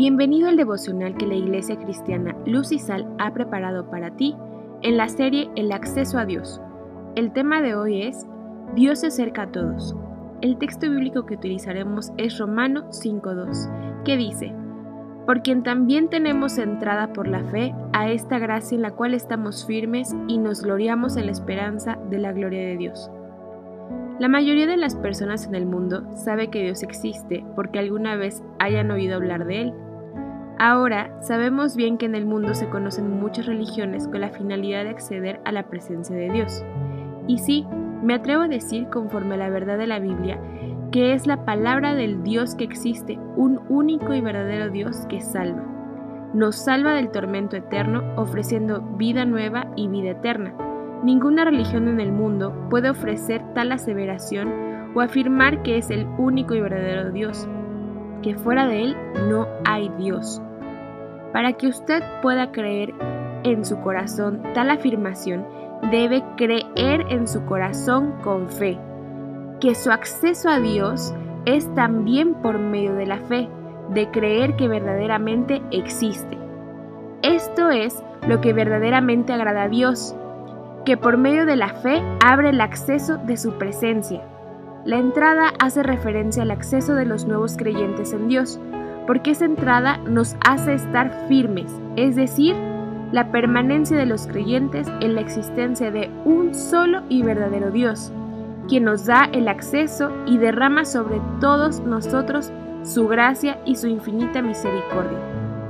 Bienvenido al devocional que la Iglesia Cristiana Luz y Sal ha preparado para ti en la serie El acceso a Dios. El tema de hoy es Dios se acerca a todos. El texto bíblico que utilizaremos es Romano 5.2, que dice, Por quien también tenemos entrada por la fe a esta gracia en la cual estamos firmes y nos gloriamos en la esperanza de la gloria de Dios. La mayoría de las personas en el mundo sabe que Dios existe porque alguna vez hayan oído hablar de Él Ahora, sabemos bien que en el mundo se conocen muchas religiones con la finalidad de acceder a la presencia de Dios. Y sí, me atrevo a decir conforme a la verdad de la Biblia, que es la palabra del Dios que existe, un único y verdadero Dios que salva. Nos salva del tormento eterno, ofreciendo vida nueva y vida eterna. Ninguna religión en el mundo puede ofrecer tal aseveración o afirmar que es el único y verdadero Dios, que fuera de Él no hay Dios. Para que usted pueda creer en su corazón tal afirmación, debe creer en su corazón con fe, que su acceso a Dios es también por medio de la fe, de creer que verdaderamente existe. Esto es lo que verdaderamente agrada a Dios, que por medio de la fe abre el acceso de su presencia. La entrada hace referencia al acceso de los nuevos creyentes en Dios, porque esa entrada nos hace estar firmes, es decir, la permanencia de los creyentes en la existencia de un solo y verdadero Dios, quien nos da el acceso y derrama sobre todos nosotros su gracia y su infinita misericordia.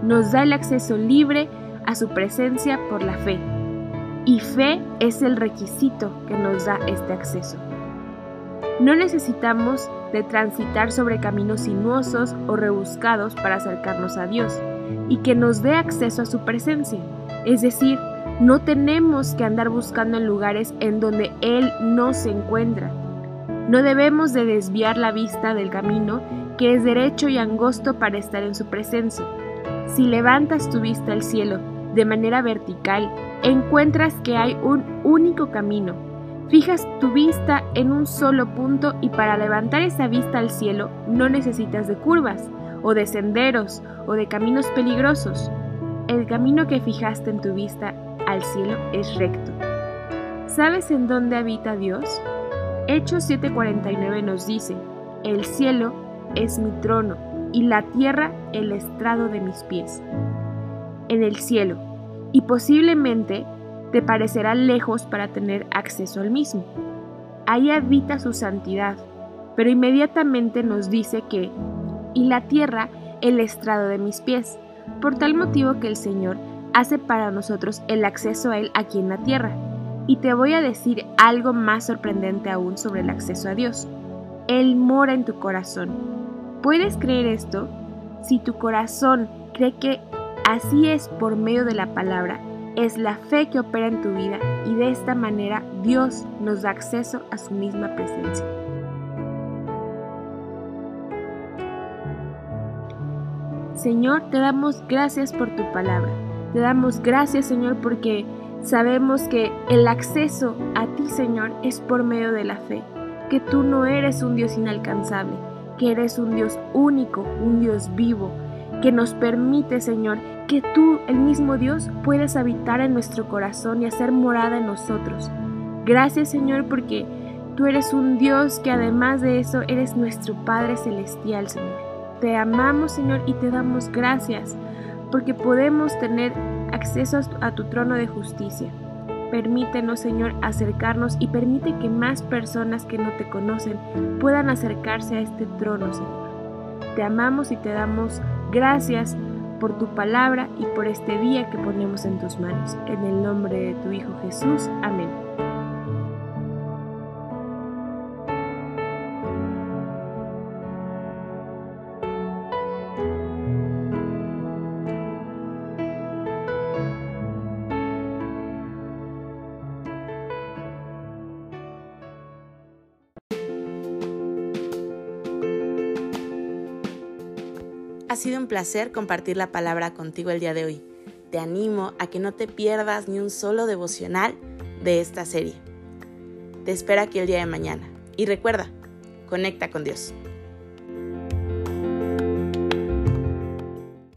Nos da el acceso libre a su presencia por la fe. Y fe es el requisito que nos da este acceso. No necesitamos de transitar sobre caminos sinuosos o rebuscados para acercarnos a Dios y que nos dé acceso a su presencia. Es decir, no tenemos que andar buscando en lugares en donde Él no se encuentra. No debemos de desviar la vista del camino que es derecho y angosto para estar en su presencia. Si levantas tu vista al cielo de manera vertical, encuentras que hay un único camino Fijas tu vista en un solo punto y para levantar esa vista al cielo no necesitas de curvas, o de senderos, o de caminos peligrosos. El camino que fijaste en tu vista al cielo es recto. ¿Sabes en dónde habita Dios? Hechos 7:49 nos dice, el cielo es mi trono y la tierra el estrado de mis pies. En el cielo, y posiblemente te parecerá lejos para tener acceso al mismo. Ahí habita su santidad, pero inmediatamente nos dice que, y la tierra el estrado de mis pies, por tal motivo que el Señor hace para nosotros el acceso a Él aquí en la tierra. Y te voy a decir algo más sorprendente aún sobre el acceso a Dios. Él mora en tu corazón. ¿Puedes creer esto? Si tu corazón cree que así es por medio de la palabra, es la fe que opera en tu vida y de esta manera Dios nos da acceso a su misma presencia. Señor, te damos gracias por tu palabra. Te damos gracias, Señor, porque sabemos que el acceso a ti, Señor, es por medio de la fe, que tú no eres un Dios inalcanzable, que eres un Dios único, un Dios vivo, que nos permite, Señor, que tú, el mismo Dios, puedas habitar en nuestro corazón y hacer morada en nosotros. Gracias, Señor, porque tú eres un Dios que además de eso eres nuestro Padre Celestial, Señor. Te amamos, Señor, y te damos gracias porque podemos tener acceso a tu trono de justicia. Permítenos, Señor, acercarnos y permite que más personas que no te conocen puedan acercarse a este trono, Señor. Te amamos y te damos gracias por tu palabra y por este día que ponemos en tus manos. En el nombre de tu Hijo Jesús. Amén. Ha sido un placer compartir la palabra contigo el día de hoy. Te animo a que no te pierdas ni un solo devocional de esta serie. Te espero aquí el día de mañana. Y recuerda, conecta con Dios.